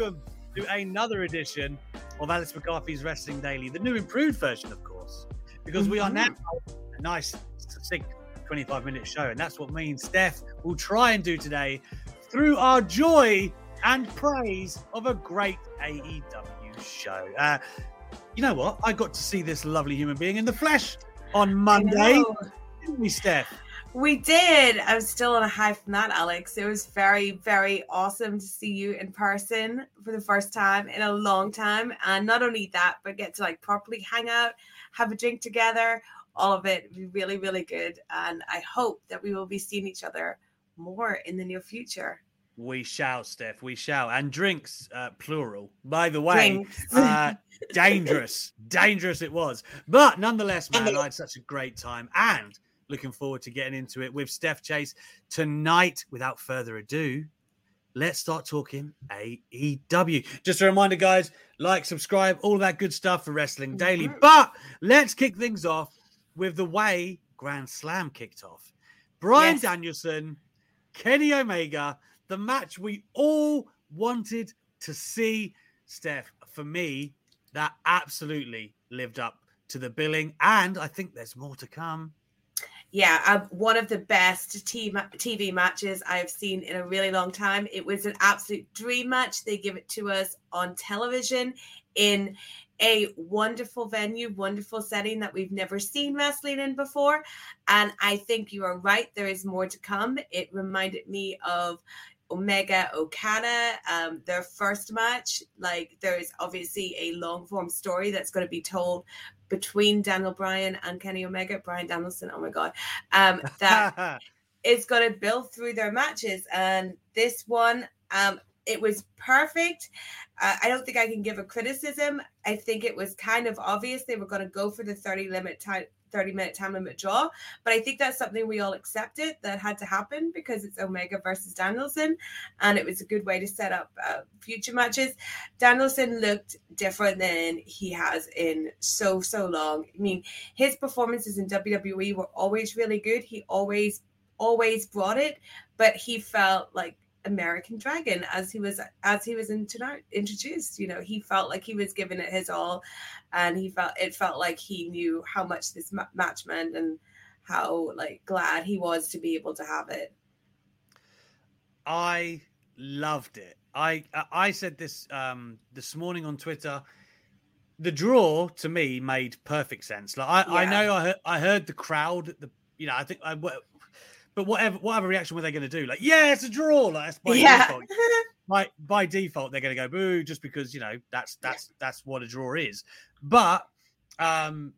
Welcome to another edition of Alex McCarthy's Wrestling Daily, the new improved version, of course, because we are now a nice, succinct 25 minute show. And that's what me and Steph will try and do today through our joy and praise of a great AEW show. Uh, you know what? I got to see this lovely human being in the flesh on Monday. Didn't we, Steph? We did. I'm still on a high from that, Alex. It was very, very awesome to see you in person for the first time in a long time. And not only that, but get to like properly hang out, have a drink together, all of it be really, really good. And I hope that we will be seeing each other more in the near future. We shall, Steph. We shall. And drinks, uh, plural. By the way, uh, dangerous, dangerous it was. But nonetheless, man, I had such a great time and looking forward to getting into it with Steph Chase tonight. Without further ado, let's start talking AEW. Just a reminder, guys, like, subscribe, all that good stuff for Wrestling mm-hmm. Daily. But let's kick things off with the way Grand Slam kicked off. Brian Yes. Danielson, Kenny Omega, the match we all wanted to see. Steph, for me, that absolutely lived up to the billing, and I think there's more to come. Yeah, one of the best TV, matches I've seen in a really long time. It was an absolute dream match. They give it to us on television in a wonderful venue, wonderful setting that we've never seen wrestling in before. And I think you are right. There is more to come. It reminded me of Omega Okada, um, their first match. Like there is obviously a long form story that's going to be told between Daniel Bryan and Kenny Omega, Brian Danielson. Oh my god, um, that is going to build through their matches. And this one, um, it was perfect. Uh, I don't think I can give a criticism. I think it was kind of obvious they were going to go for the 30 limit time. 30 minute time limit draw, but I think that's something we all accepted that had to happen because it's Omega versus Danielson, and it was a good way to set up uh, future matches. Danielson looked different than he has in so so long. I mean, his performances in WWE were always really good. He always always brought it, but he felt like American Dragon as he was as he was introdu- introduced. You know, he felt like he was giving it his all, and he felt it felt like he knew how much this ma- match meant and how like glad he was to be able to have it. I loved it. I I said this um this morning on Twitter. The draw to me made perfect sense. Like I, I know I heard, I heard the crowd. The you know I think I but whatever whatever reaction were they going to do? Like yeah, it's a draw. Like that's by yeah. default. By by default they're going to go boo just because you know that's that's that's what a draw is. But um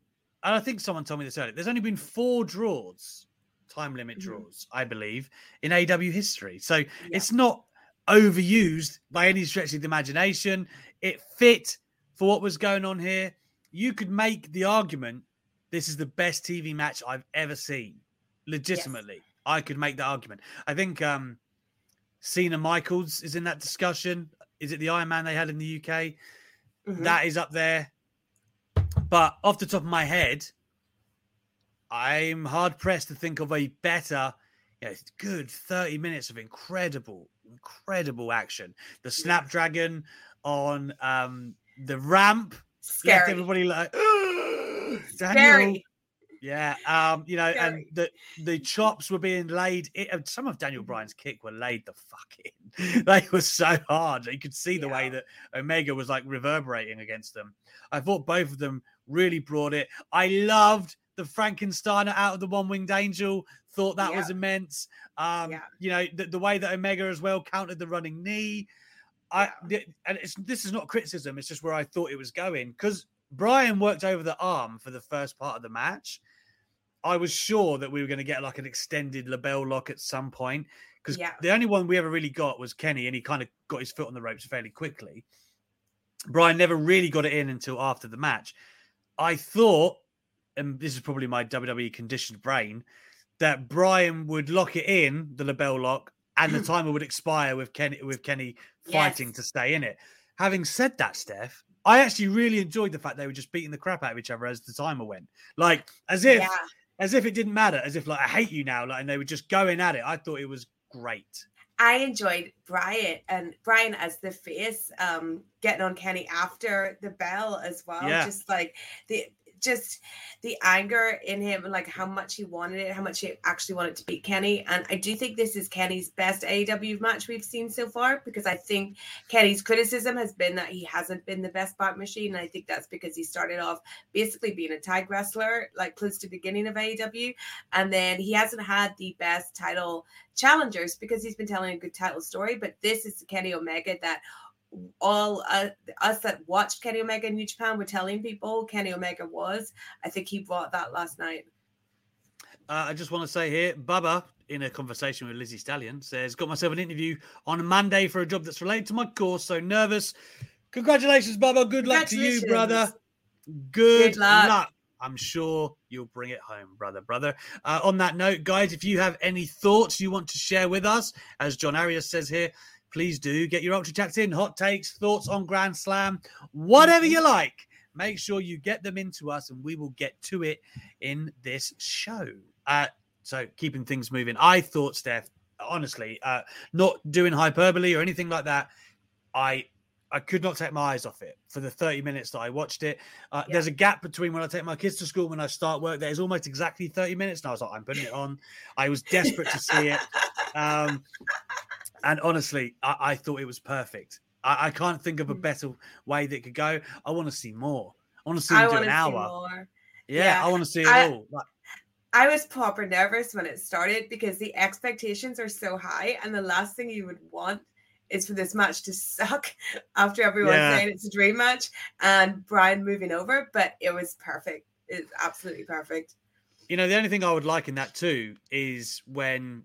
and I think someone told me this earlier. There's only been four draws, time limit Mhm. draws, I believe, in AW history. So it's not overused by any stretch of the imagination. It fit for what was going on here. You could make the argument this is the best TV match I've ever seen. Legitimately, I could make that argument. I think um Cena Michaels is in that discussion. Is it the Iron Man they had in the UK? Mhm. That is up there. But off the top of my head, I'm hard pressed to think of a better, you know, good 30 minutes of incredible, incredible action. The Snapdragon on um, the ramp left everybody like, Daniel. Scary. Yeah, um, you know, and the the chops were being laid. It, some of Daniel Bryan's kick were laid the fuck in. They were so hard. You could see the way that Omega was like reverberating against them. I thought both of them really brought it. I loved the Frankensteiner out of the one winged angel. Thought that was immense. Um, Yeah. you know, the, the way that Omega as well countered the running knee. I Yeah. and it's this is not criticism. It's just where I thought it was going because Brian worked over the arm for the first part of the match. I was sure that we were going to get like an extended LeBell lock at some point because Yeah. the only one we ever really got was Kenny, and he kind of got his foot on the ropes fairly quickly. Brian never really got it in until after the match. I thought, and this is probably my WWE conditioned brain, that Brian would lock it in the LeBell lock, and the timer would expire with Kenny with Kenny fighting Yes. to stay in it. Having said that, Steph, I actually really enjoyed the fact they were just beating the crap out of each other as the timer went, like as if yeah. As if it didn't matter, as if like I hate you now, like, and they were just going at it. I thought it was great. I enjoyed Brian and Brian as the face, um, getting on Kenny after the bell as well. Yeah. Just like the just the anger in him like how much he wanted it, how much he actually wanted to beat Kenny. And I do think this is Kenny's best AEW match we've seen so far because I think Kenny's criticism has been that he hasn't been the best bot machine. And I think that's because he started off basically being a tag wrestler, like close to the beginning of AEW. And then he hasn't had the best title challengers because he's been telling a good title story. But this is Kenny Omega that all uh, us that watched Kenny Omega in New Japan were telling people Kenny Omega was. I think he brought that last night. Uh, I just want to say here, Bubba, in a conversation with Lizzie Stallion, says, Got myself an interview on a Monday for a job that's related to my course. So nervous. Congratulations, Bubba. Good luck to you, brother. Good, Good luck. luck. I'm sure you'll bring it home, brother, brother. Uh, on that note, guys, if you have any thoughts you want to share with us, as John Arias says here, please do get your ultra chats in, hot takes, thoughts on Grand Slam, whatever you like. Make sure you get them into us, and we will get to it in this show. Uh, so keeping things moving. I thought, Steph, honestly, uh, not doing hyperbole or anything like that. I I could not take my eyes off it for the 30 minutes that I watched it. Uh, Yeah. There's a gap between when I take my kids to school and when I start work. There's almost exactly 30 minutes. And I was like, I'm putting it on. I was desperate to see it. Um, and honestly, I, I thought it was perfect. I, I can't think of a Mm. better way that it could go. I want to see more. I want to see them do an hour. more. Yeah, Yeah. I want to see it I- all. Like, I was proper nervous when it started because the expectations are so high, and the last thing you would want is for this match to suck after everyone Yeah. saying it's a dream match and Brian moving over. But it was perfect. It's absolutely perfect. You know, the only thing I would like in that too is when,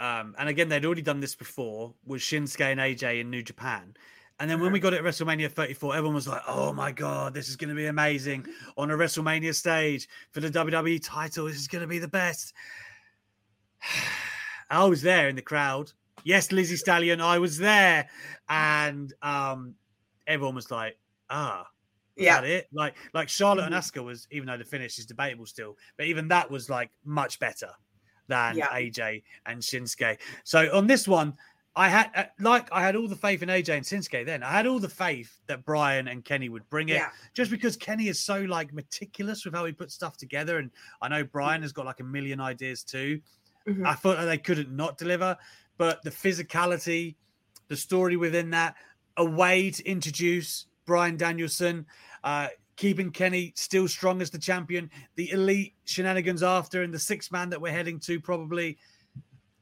um, and again, they'd already done this before, was Shinsuke and AJ in New Japan. And then when Uh-huh. we got it at WrestleMania 34, everyone was like, oh my God, this is going to be amazing on a WrestleMania stage for the WWE title. This is going to be the best. I was there in the crowd. Yes, Lizzie Stallion, I was there. And um, everyone was like, ah, Yeah. that it? Like, like Charlotte and Mhm. Asuka was, even though the finish is debatable still, but even that was like much better than Yeah. AJ and Shinsuke. So on this one, I had uh, like I had all the faith in AJ and Shinsuke. Then I had all the faith that Brian and Kenny would bring it, Yeah. just because Kenny is so like meticulous with how he puts stuff together, and I know Brian has got like a million ideas too. Mhm. I thought they couldn't not deliver, but the physicality, the story within that, a way to introduce Brian Danielson, uh, keeping Kenny still strong as the champion, the elite shenanigans after, and the six man that we're heading to probably.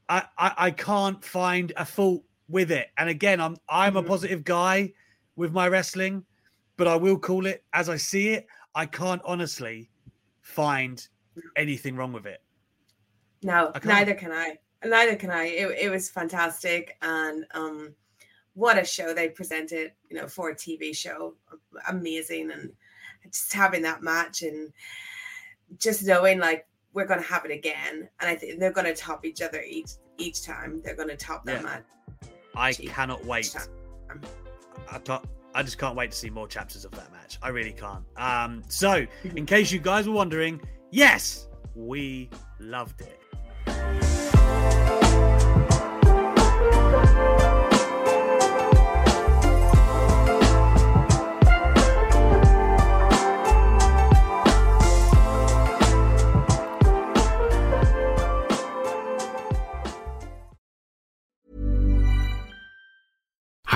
I, I, I can't find a fault with it. And again, I'm I'm a Mhm. positive guy with my wrestling, but I will call it as I see it. I can't honestly find anything wrong with it. No, neither can I. Neither can I. It, it was fantastic, and um, what a show they presented. You know, for a TV show, amazing, and just having that match and just knowing like we're gonna have it again, and I think they're gonna top each other each each time. They're gonna top that Yeah. match. I cannot wait. I can't. I just can't wait to see more chapters of that match. I really can't. Um, so, in case you guys were wondering, yes, we loved it.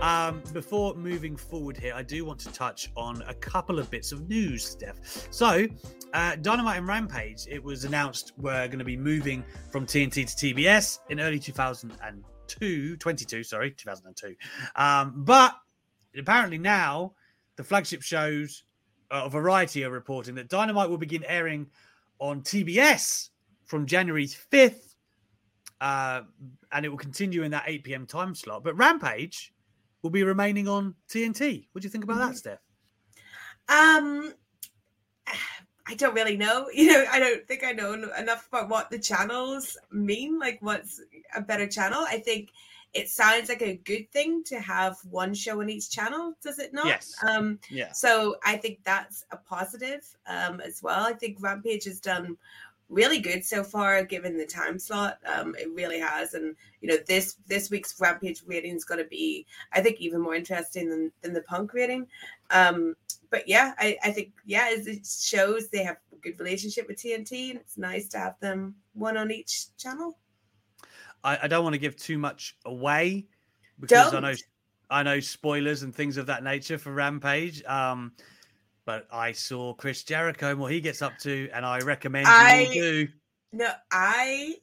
Um, before moving forward here, I do want to touch on a couple of bits of news, Steph. So, uh, Dynamite and Rampage, it was announced we're going to be moving from TNT to TBS in early 2002, 22, sorry, 2002. Um, but apparently now, the flagship shows uh, Variety are reporting that Dynamite will begin airing on TBS from January 5th, uh, and it will continue in that 8 p.m. time slot. But Rampage will be remaining on TNT. What do you think about that, Steph? Um, I don't really know. You know, I don't think I know enough about what the channels mean. Like, what's a better channel? I think it sounds like a good thing to have one show on each channel. Does it not? Yes. Um, Yeah. so I think that's a positive um, as well. I think Rampage has done really good so far, given the time slot. Um, it really has, and you know this this week's Rampage rating is going to be, I think, even more interesting than than the Punk rating. Um, but yeah, I, I think yeah, it it shows they have a good relationship with TNT, and it's nice to have them one on each channel. I, I don't want to give too much away because I Don't. know I know spoilers and things of that nature for Rampage. Um, but I saw Chris Jericho and what he gets up to, and I recommend you I- all do. No, I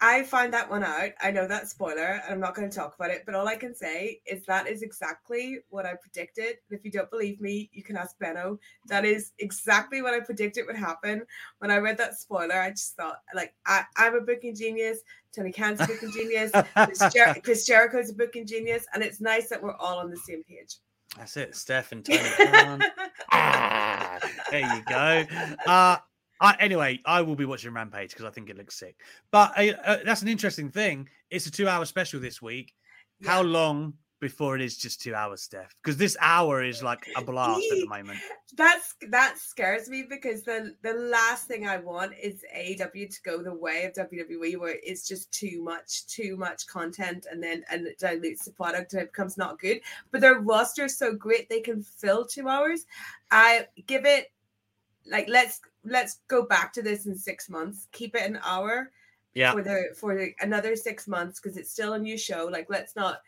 I find that one out. I know that spoiler, and I'm not going to talk about it. But all I can say is that is exactly what I predicted. And if you don't believe me, you can ask Benno. That is exactly what I predicted would happen. When I read that spoiler, I just thought, like, I, I'm a booking genius. Tony Khan's a booking genius. Chris, Jer- Chris Jericho's a booking genius, and it's nice that we're all on the same page. That's it, Steph and Tony Khan. Ah, there you go. Uh, I, anyway, I will be watching Rampage because I think it looks sick. But uh, uh, that's an interesting thing. It's a two-hour special this week. How long before it is just two hours, Steph? Because this hour is like a blast at the moment. That's that scares me because the the last thing I want is AEW to go the way of WWE, where it's just too much, too much content, and then and it dilutes the product and it becomes not good. But their roster is so great they can fill two hours. I give it like let's let's go back to this in six months. Keep it an hour Yeah. for the for the, another six months because it's still a new show. Like let's not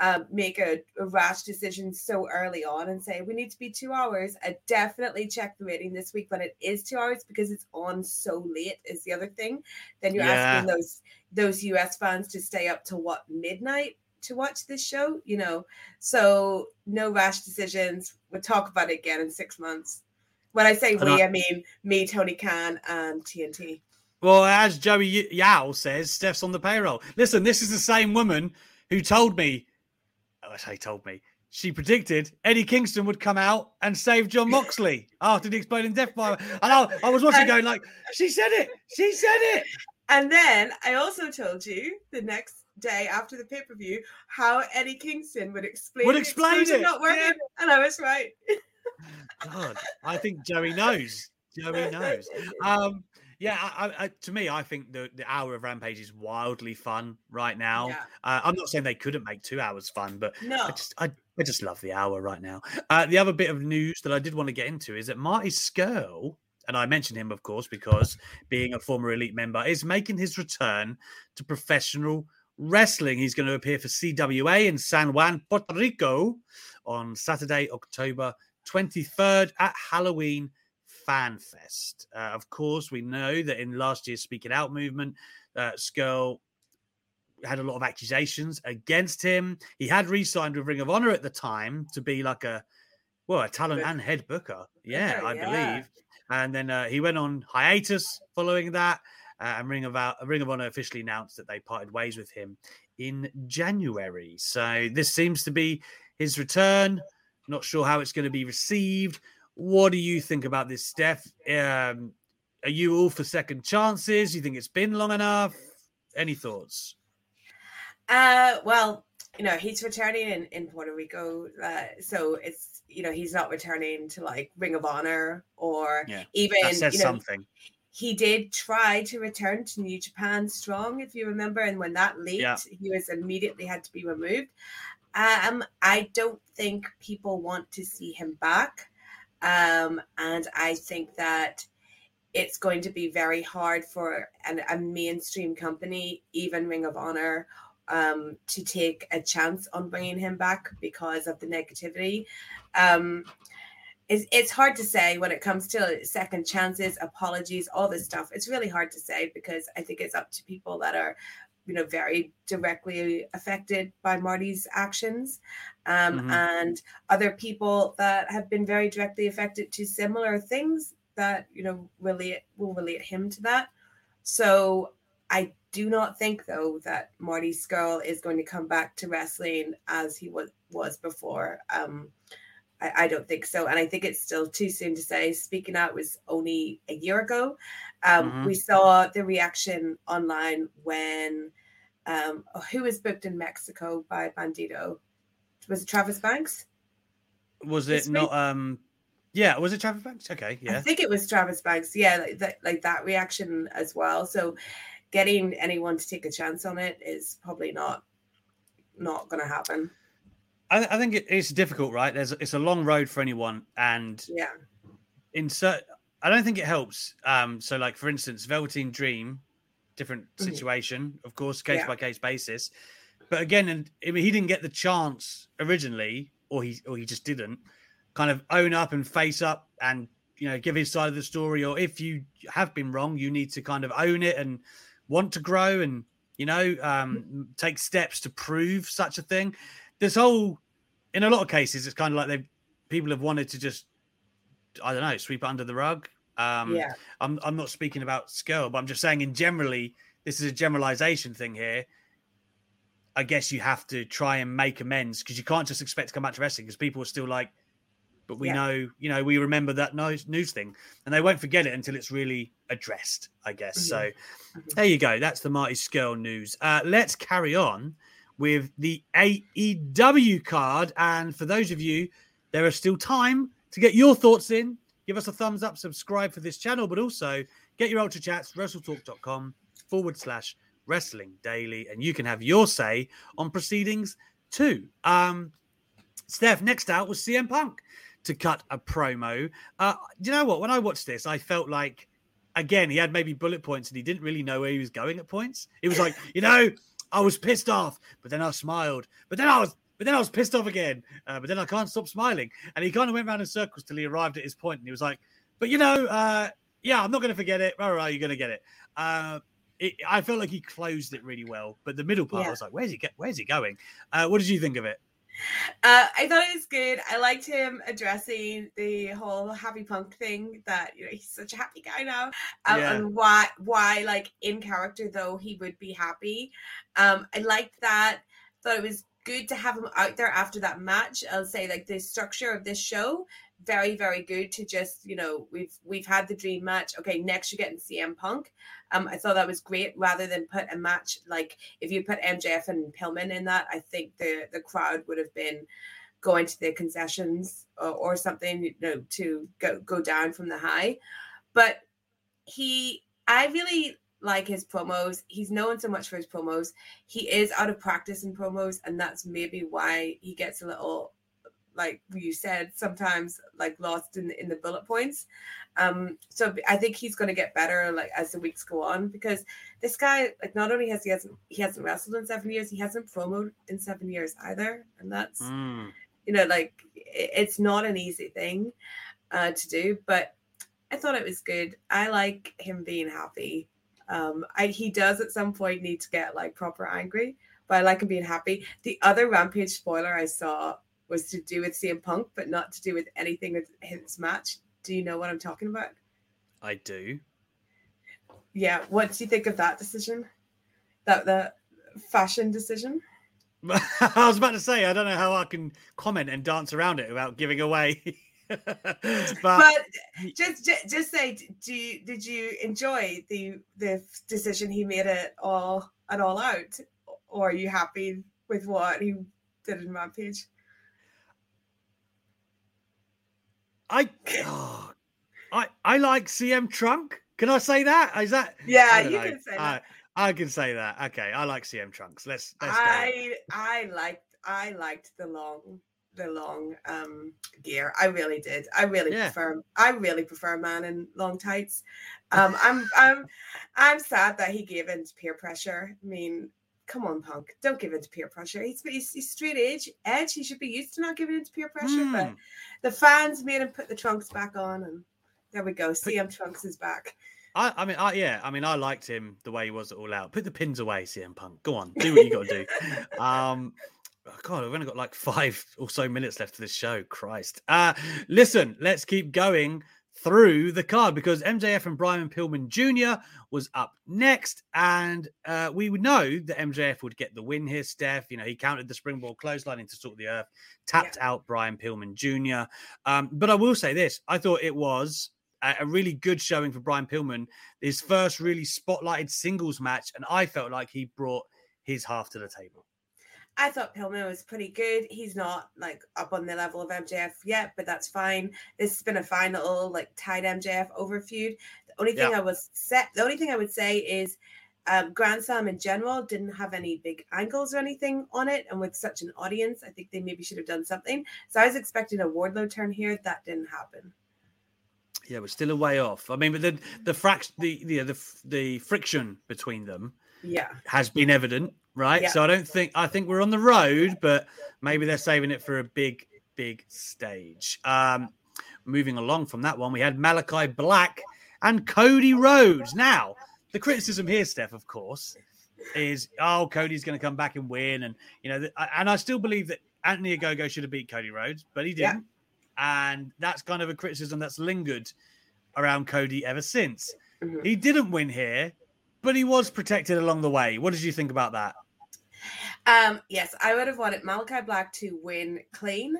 um, make a, a rash decision so early on and say we need to be two hours. I definitely check the rating this week, but it is two hours because it's on so late. Is the other thing. Then you're Yeah. asking those those US fans to stay up to what midnight to watch this show, you know. So no rash decisions. We'll talk about it again in six months. When I say we, I mean me, Tony Khan, and TNT. Well, as Joey Yao says, Steph's on the payroll. Listen, this is the same woman who told me, I say told me, she predicted Eddie Kingston would come out and save Jon Moxley after the exploding death fire. And I, I was watching going like, she said it, she said it. And then I also told you the next day after the pay per view how Eddie Kingston would explain would explain it not working, yeah. and I was right. God, I think Joey knows. Joey knows. Um, yeah, I, I, to me, I think the, the hour of Rampage is wildly fun right now. Yeah. Uh, I'm not saying they couldn't make two hours fun, but no. I just I, I just love the hour right now. Uh, the other bit of news that I did want to get into is that Marty Scurll, and I mentioned him, of course, because being a former elite member, is making his return to professional wrestling. He's going to appear for CWA in San Juan, Puerto Rico on Saturday, October 23rd at Halloween Fan Fest. Uh, of course, we know that in last year's Speak It Out movement, uh, had a lot of accusations against him. He had re-signed with Ring of Honor at the time to be like a well, a talent and head booker. Yeah, I yeah. believe. And then uh, he went on hiatus following that. Uh, and Ring of, Ring of Honor officially announced that they parted ways with him in January. So this seems to be his return. Not sure how it's going to be received. What do you think about this, Steph? Um, are you all for second chances? You think it's been long enough? Any thoughts? Uh, well, you know, he's returning in, in Puerto Rico. Uh, so it's, you know, he's not returning to like Ring of Honor or yeah, even, that says you know, something. He did try to return to New Japan Strong, if you remember. And when that leaked, yeah. he was immediately had to be removed. Um, I don't think people want to see him back. Um, and I think that it's going to be very hard for an, a mainstream company, even Ring of Honor, um, to take a chance on bringing him back because of the negativity. Um, it's, it's hard to say when it comes to second chances, apologies, all this stuff. It's really hard to say because I think it's up to people that are you know very directly affected by Marty's actions, um, mm-hmm. and other people that have been very directly affected to similar things that you know relate will relate him to that. So I do not think though that Marty Scurll is going to come back to wrestling as he was was before. Um, I, I, don't think so. And I think it's still too soon to say. Speaking out was only a year ago. Um, mm-hmm. We saw the reaction online when um, who was booked in Mexico by Bandito? Was it Travis Banks? Was it not? Um, yeah, was it Travis Banks? Okay, yeah. I think it was Travis Banks. Yeah, like that, like that reaction as well. So, getting anyone to take a chance on it is probably not not going to happen. I, I think it, it's difficult, right? There's it's a long road for anyone, and yeah, insert. I don't think it helps. Um, so like for instance, Velveteen Dream, different mm-hmm. situation, mm-hmm. of course, case by case basis. But again, and I mean, he didn't get the chance originally, or he or he just didn't kind of own up and face up and you know give his side of the story. Or if you have been wrong, you need to kind of own it and want to grow and you know um, take steps to prove such a thing. This whole in a lot of cases, it's kind of like they people have wanted to just I don't know sweep it under the rug. Um, yeah, I'm I'm not speaking about Scurll, but I'm just saying in generally this is a generalization thing here. I guess you have to try and make amends because you can't just expect to come back to wrestling because people are still like, but we yeah. know, you know, we remember that news, news thing and they won't forget it until it's really addressed, I guess. Mm-hmm. So mm-hmm. there you go. That's the Marty Scurll news. Uh, let's carry on with the AEW card. And for those of you, there is still time to get your thoughts in. Give us a thumbs up, subscribe for this channel, but also get your Ultra Chats, WrestleTalk.com forward slash wrestling daily, and you can have your say on proceedings too. Um, Steph, next out was CM Punk to cut a promo. Uh, you know what? When I watched this, I felt like, again, he had maybe bullet points and he didn't really know where he was going at points. It was like, you know, I was pissed off, but then I smiled, but then I was, but then I was pissed off again, uh, but then I can't stop smiling. And he kind of went around in circles till he arrived at his point, and he was like, "But you know, uh, yeah, I'm not going to forget it. All right, you're going to get it." It, I felt like he closed it really well, but the middle part, Yeah. I was like, "Where's he get? Where's he going?" Uh, what did you think of it? Uh, I thought it was good. I liked him addressing the whole happy punk thing. That you know he's such a happy guy now, um, Yeah. and why why like in character though he would be happy. Um, I liked that. Thought it was good to have him out there after that match. I'll say like the structure of this show very very good to just you know we've we've had the dream match. Okay next you're getting cm punk. Um i thought that was great rather than put a match like if you put mjf and pillman in that i think the the crowd would have been going to the concessions or, or something you know to go go down from the high. But he i really like his promos. He's known so much for his promos. He is out of practice in promos and that's maybe why he gets a little like you said sometimes like lost in in the bullet points. Um so i think he's going to get better like as the weeks go on because this guy like not only has he hasn't he hasn't wrestled in seven years he hasn't promoted in seven years either. And that's Mm. you know like i- it's not an easy thing uh to do but i thought it was good. I like him being happy. Um I, he does at some point need to get like proper angry but i like him being happy. The other rampage spoiler i saw was to do with CM Punk, but not to do with anything with his match. Do you know what I'm talking about? I do. Yeah. What do you think of that decision? That the fashion decision? I was about to say I don't know how I can comment and dance around it without giving away. but, But just, just just say, do you, did you enjoy the the decision he made it all at all out, or are you happy with what he did in Rampage? I, oh, I I like CM Trunk. Can I say that? Is that? Yeah, I you know. can say I, that. I can say that. Okay, I like CM Trunks. Let's let's go. I I liked I liked the long the long um gear. I really did. I really Yeah. prefer I really prefer a man in long tights. Um I'm I'm I'm sad that he gave in to peer pressure. I mean, come on, punk. Don't give in to peer pressure. He's, he's, he's straight edge edge. He should be used to not giving in to peer pressure, but Mm. the fans made him put the trunks back on and there we go. CM Trunks is back. I, I mean, I, yeah, I mean, I liked him the way he was at All Out. Put the pins away, CM Punk. Go on, do what you got to do. Um, oh God, we've only got like five or so minutes left of this show. Christ. Uh, listen, let's keep going through the card because MJF and Brian Pillman Jr. was up next, and uh, we would know that MJF would get the win here. Steph, you know, he counted the springboard clothesline into Salt of the Earth, tapped out Brian Pillman Jr. Um, but I will say this: I thought it was a really good showing for Brian Pillman. His first really spotlighted singles match, and I felt like he brought his half to the table. I thought Pillman was pretty good. He's not like up on the level of MJF yet, but that's fine. This has been a fine little like tied MJF over feud. The only thing Yeah. I was set the only thing I would say is um Grand Slam in general didn't have any big angles or anything on it. And with such an audience, I think they maybe should have done something. So I was expecting a Wardlow turn here. That didn't happen. Yeah, we're still a way off. I mean, but the the fract the the the, the friction between them Yeah. has been evident, right? Yeah. So I don't think I think we're on the road, but maybe they're saving it for a big big stage. Um, moving along from that one, we had Malachi Black and Cody Rhodes. Now, the criticism here, Steph, of course, is oh Cody's going to come back and win, and you know, and I still believe that Anthony Ogogo should have beat Cody Rhodes, but he didn't, and that's kind of a criticism that's lingered around Cody ever since. Mhm. He didn't win here, but he was protected along the way. What did you think about that? Um, yes, I would have wanted Malachi Black to win clean.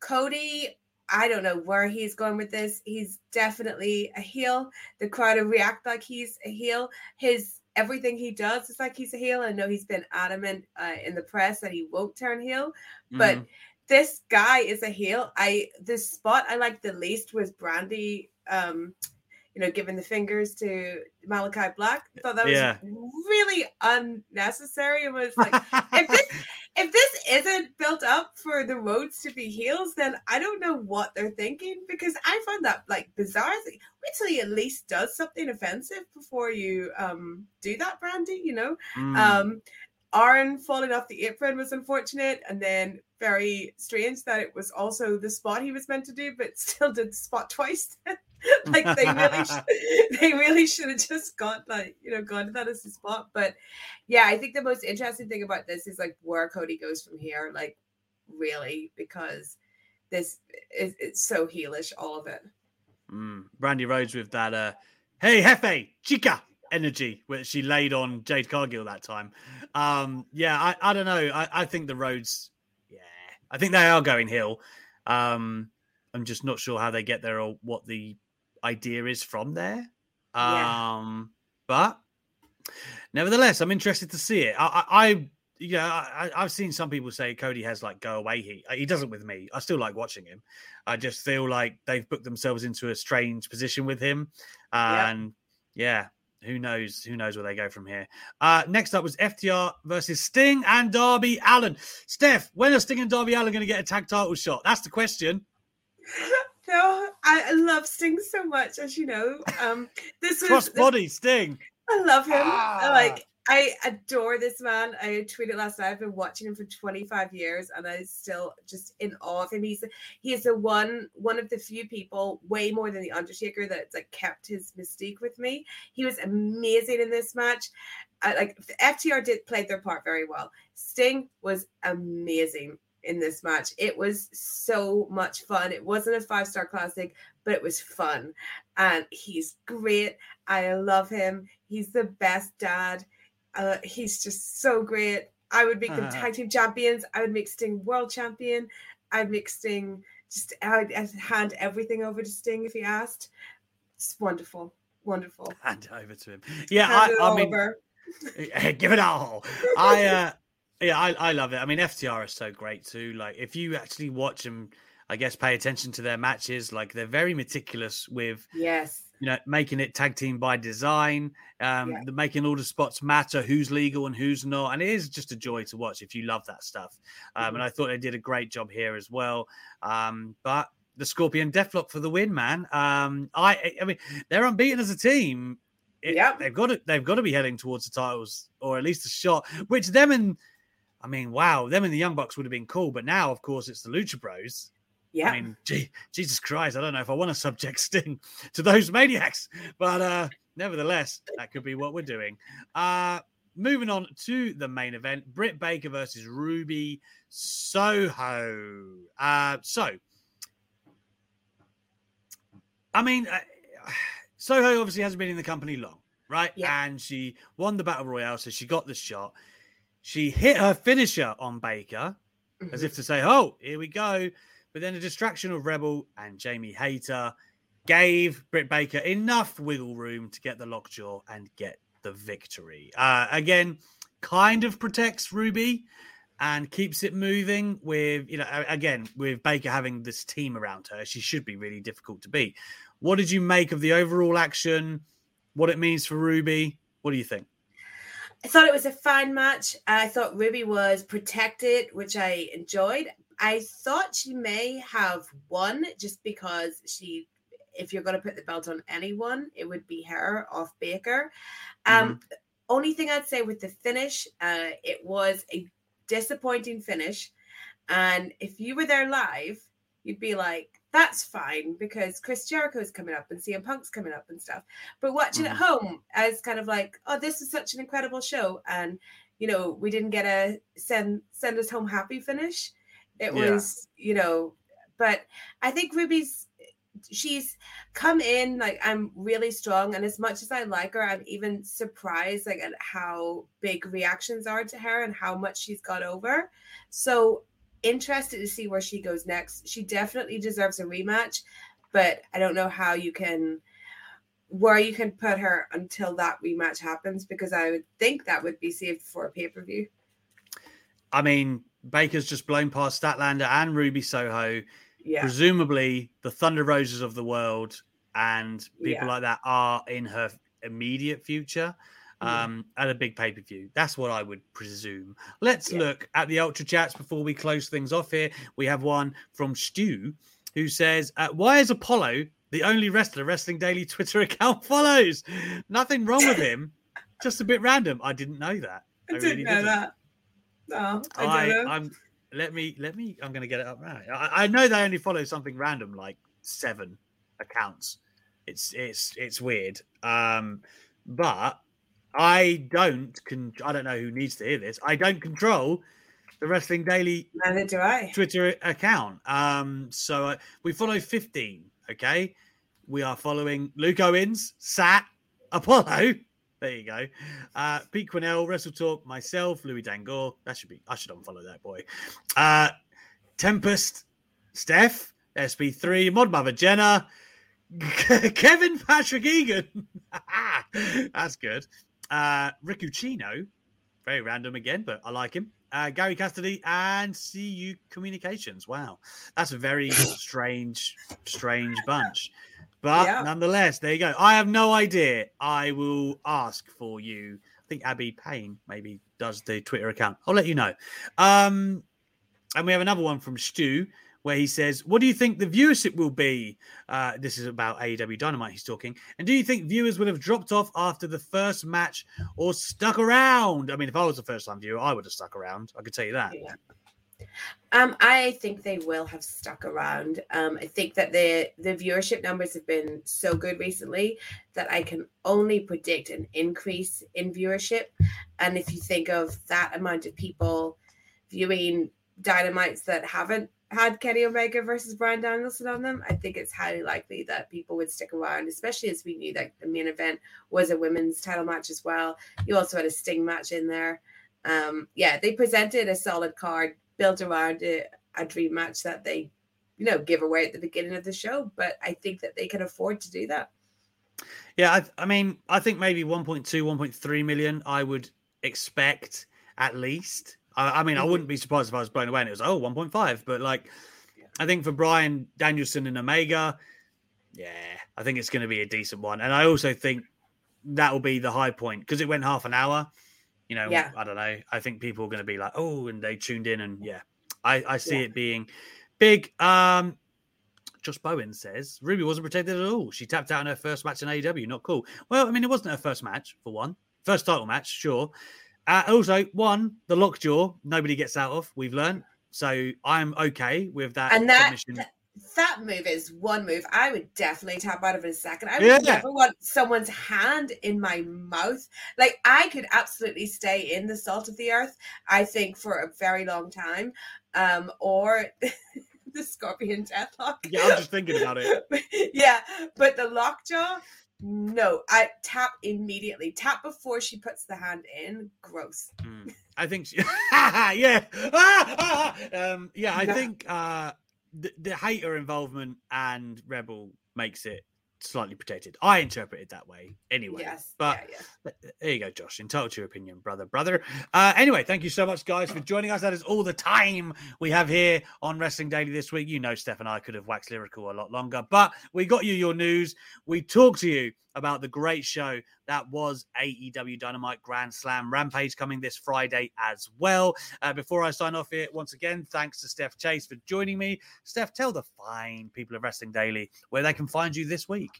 Cody, I don't know where he's going with this. He's definitely a heel. The crowd will react like he's a heel. His everything he does is like he's a heel. I know he's been adamant uh, in the press that he won't turn heel, but Mhm. this guy is a heel. I the spot I liked the least was Brandi. Um, you know, giving the fingers to Malachi Black. I thought that was Yeah. really unnecessary. It was like if this if this isn't built up for the Rhodes to be heels, then I don't know what they're thinking because I find that like bizarre. Wait till he at least does something offensive before you um do that, Brandi. You know. Mm. Um, Arn falling off the apron was unfortunate, and then very strange that it was also the spot he was meant to do, but still did the spot twice. like they really, sh- they really should have just got like you know gone to that as the spot. But yeah, I think the most interesting thing about this is like where Cody goes from here. Like really, because this is it's so heelish, all of it. Mm, Brandi Rhodes with that, uh, hey, Hefe, chica energy, which she laid on Jade Cargill that time. Um, yeah, I, I don't know. I, I think the Rhodes, yeah, I think they are going hill. Um, I'm just not sure how they get there or what the idea is from there. Um, yeah. but nevertheless, I'm interested to see it. I, I, I yeah, I, have seen some people say Cody has like go away heat. He doesn't with me. I still like watching him. I just feel like they've booked themselves into a strange position with him, and yeah, yeah who knows? Who knows where they go from here? Uh, next up was FTR versus Sting and Darby Allin. Steph, when are Sting and Darby Allin going to get a tag title shot? That's the question. No, I love Sting so much, as you know. Um, this was cross body Sting. I love him. Ah. Like I adore this man. I tweeted last night. I've been watching him for 25 years, and I'm still just in awe of him. He's he is the one one of the few people, way more than the Undertaker, that's like kept his mystique with me. He was amazing in this match. I, like FTR did played their part very well. Sting was amazing in this match. It was so much fun. It wasn't a five star classic, but it was fun, and he's great. I love him. He's the best dad uh, he's just so great. I would make them uh-huh. tag team champions. I would make Sting world champion. I'd make Sting just I'd, I'd hand everything over to Sting if he asked. It's wonderful, wonderful. Hand over to him. Yeah, hand I, I mean, give it all. I uh, yeah, I, I love it. I mean, FTR is so great too. Like, if you actually watch them, I guess pay attention to their matches. Like, they're very meticulous with yes you know, making it tag team by design, um, yeah. making all the spots matter, who's legal and who's not, and it is just a joy to watch if you love that stuff. Um, mm-hmm. And I thought they did a great job here as well. Um, but the Scorpion Deathlock for the win, man. Um, I, I mean, they're unbeaten as a team. yeah, they've got to, they've got to be heading towards the titles or at least a shot. Which them and, I mean, wow, them and the Young Bucks would have been cool. But now, of course, it's the Lucha Bros. Yeah. I mean, gee, Jesus Christ, I don't know if I want to subject Sting to those maniacs, but uh, nevertheless, that could be what we're doing. Uh, moving on to the main event Britt Baker versus Ruby Soho. Uh, so, I mean, uh, Soho obviously hasn't been in the company long, right? Yeah. And she won the Battle Royale, so she got the shot. She hit her finisher on Baker mm-hmm. as if to say, oh, here we go. But then a distraction of Rebel and Jamie Hayter gave Britt Baker enough wiggle room to get the lockjaw and get the victory. Uh, again, kind of protects Ruby and keeps it moving with, you know, again, with Baker having this team around her, she should be really difficult to beat. What did you make of the overall action? What it means for Ruby? What do you think? I thought it was a fine match. I thought Ruby was protected, which I enjoyed. I thought she may have won just because she, if you're going to put the belt on anyone, it would be her off Baker. Um, mm-hmm. Only thing I'd say with the finish, uh, it was a disappointing finish. And if you were there live, you'd be like, that's fine because Chris Jericho's coming up and CM Punk's coming up and stuff. But watching mm-hmm. at home as kind of like, oh, this is such an incredible show. And, you know, we didn't get a send send us home happy finish. It yeah. was, you know, but I think Ruby's she's come in like I'm really strong, and as much as I like her, I'm even surprised like at how big reactions are to her and how much she's got over. So interested to see where she goes next. She definitely deserves a rematch, but I don't know how you can where you can put her until that rematch happens because I would think that would be saved for a pay per view. I mean, Baker's just blown past Statlander and Ruby Soho. Yeah. Presumably, the Thunder Rosas of the world and people yeah. like that are in her immediate future um, yeah. at a big pay per view. That's what I would presume. Let's look at the Ultra Chats before we close things off here. We have one from Stu who says, uh, Why is Apollo the only wrestler Wrestling Daily Twitter account follows? Nothing wrong with him, just a bit random. I didn't know that. I, I didn't really know didn't. that. No, I, I, don't know. I'm. Let me. Let me. I'm going to get it up now. I, I know they only follow something random, like seven accounts. It's it's it's weird. Um, but I don't. Con- I don't know who needs to hear this. I don't control the Wrestling Daily Neither do I. Twitter account. Um, so uh, we follow 15. Okay, we are following Luke Owens, Sat, Apollo. There you go. Uh, Pete Quinnell, Wrestle Talk, myself, Louis Dangoor. That should be. I should unfollow that boy. Uh, Tempest, Steph, SB3, Mod Mother Jenna, Kevin Patrick Egan. That's good. Uh, Rick Ucchino, very random again, but I like him. Uh, Gary Cassidy and CU Communications. Wow, that's a very strange, strange bunch. But Yeah. nonetheless, there you go. I have no idea. I will ask for you. I think Abby Payne maybe does the Twitter account. I'll let you know. Um, and we have another one from Stu where he says, What do you think the viewership will be? Uh, this is about AEW Dynamite he's talking. And do you think viewers would have dropped off after the first match or stuck around? I mean, if I was a first time viewer, I would have stuck around. I could tell you that. Yeah. Um, I think they will have stuck around. Um, I think that the the viewership numbers have been so good recently that I can only predict an increase in viewership. And if you think of that amount of people viewing dynamites that haven't had Kenny Omega versus Bryan Danielson on them, I think it's highly likely that people would stick around, especially as we knew that the main event was a women's title match as well. You also had a Sting match in there. Um, yeah, they presented a solid card built around a, a dream match that they, you know, give away at the beginning of the show. But I think that they can afford to do that. Yeah, I, I mean, I think maybe 1.2, 1.3 million, I would expect at least. I, I mean, I Mhm. wouldn't be surprised if I was blown away and it was, oh, 1.5. But like, I think for Bryan Danielson and Omega, yeah, I think it's going to be a decent one. And I also think that will be the high point because it went half an hour. You know, Yeah. I don't know. I think people are going to be like, oh, and they tuned in. And yeah, I, I see Yeah. it being big. Um, Josh Bowen says Ruby wasn't protected at all. She tapped out in her first match in AEW. Not cool. Well, I mean, it wasn't her first match for one. First title match, sure. Uh, also, one the lockjaw nobody gets out of. We've learned, so I'm okay with that. And that- submission. That- move is one move I would definitely tap out of in a second. I would Yeah. never want someone's hand in my mouth. Like I could absolutely stay in the salt of the earth, I think, for a very long time. Um, or the scorpion deathlock. Yeah, I'm just thinking about it. yeah, but the lockjaw, no. I tap immediately. Tap before she puts the hand in. Gross. Mm. I think, she, yeah, Ah, ah, ah. um, yeah. I Yeah. think uh, the, the Hayter involvement and Rebel makes it slightly protected. I interpret it that way anyway. yes. but yeah, yeah. There you go, Josh. Entitled to your opinion, brother, brother. Uh, anyway, thank you so much, guys, for joining us. That is all the time we have here on Wrestling Daily this week. You know, Steph and I could have waxed lyrical a lot longer, but we got you your news. We talked to you about the great show that was AEW Dynamite Grand Slam Rampage coming this Friday as well. Uh, before I sign off here, once again, thanks to Steph Chase for joining me. Steph, tell the fine people of Wrestling Daily where they can find you this week.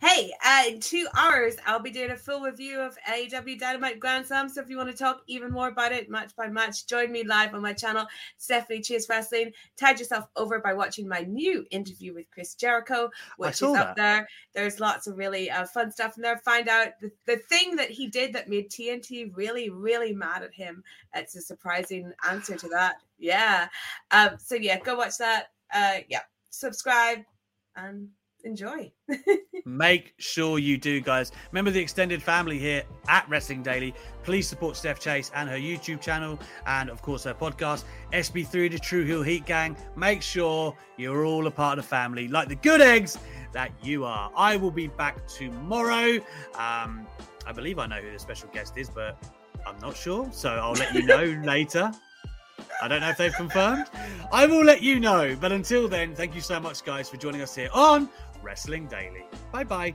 Hey, uh, in two hours, I'll be doing a full review of AEW Dynamite Grand Slam. So if you want to talk even more about it, match by match, join me live on my channel, Stephanie Cheers Wrestling. Tide yourself over by watching my new interview with Chris Jericho, which is up that. there. There's lots of really uh, fun stuff in there. Find out the, the thing that he did that made TNT really, really mad at him. It's a surprising answer to that. Yeah. Um, so yeah, go watch that. Uh, yeah, subscribe and enjoy. Make sure you do, guys. Remember the extended family here at Wrestling Daily. Please support Steph Chase and her YouTube channel and, of course, her podcast, SB3 The True Heel Heat Gang. Make sure you're all a part of the family, like the good eggs that you are. I will be back tomorrow. Um, I believe I know who the special guest is, but I'm not sure. So I'll let you know later. I don't know if they've confirmed. I will let you know. But until then, thank you so much, guys, for joining us here on Wrestling Daily. Bye bye.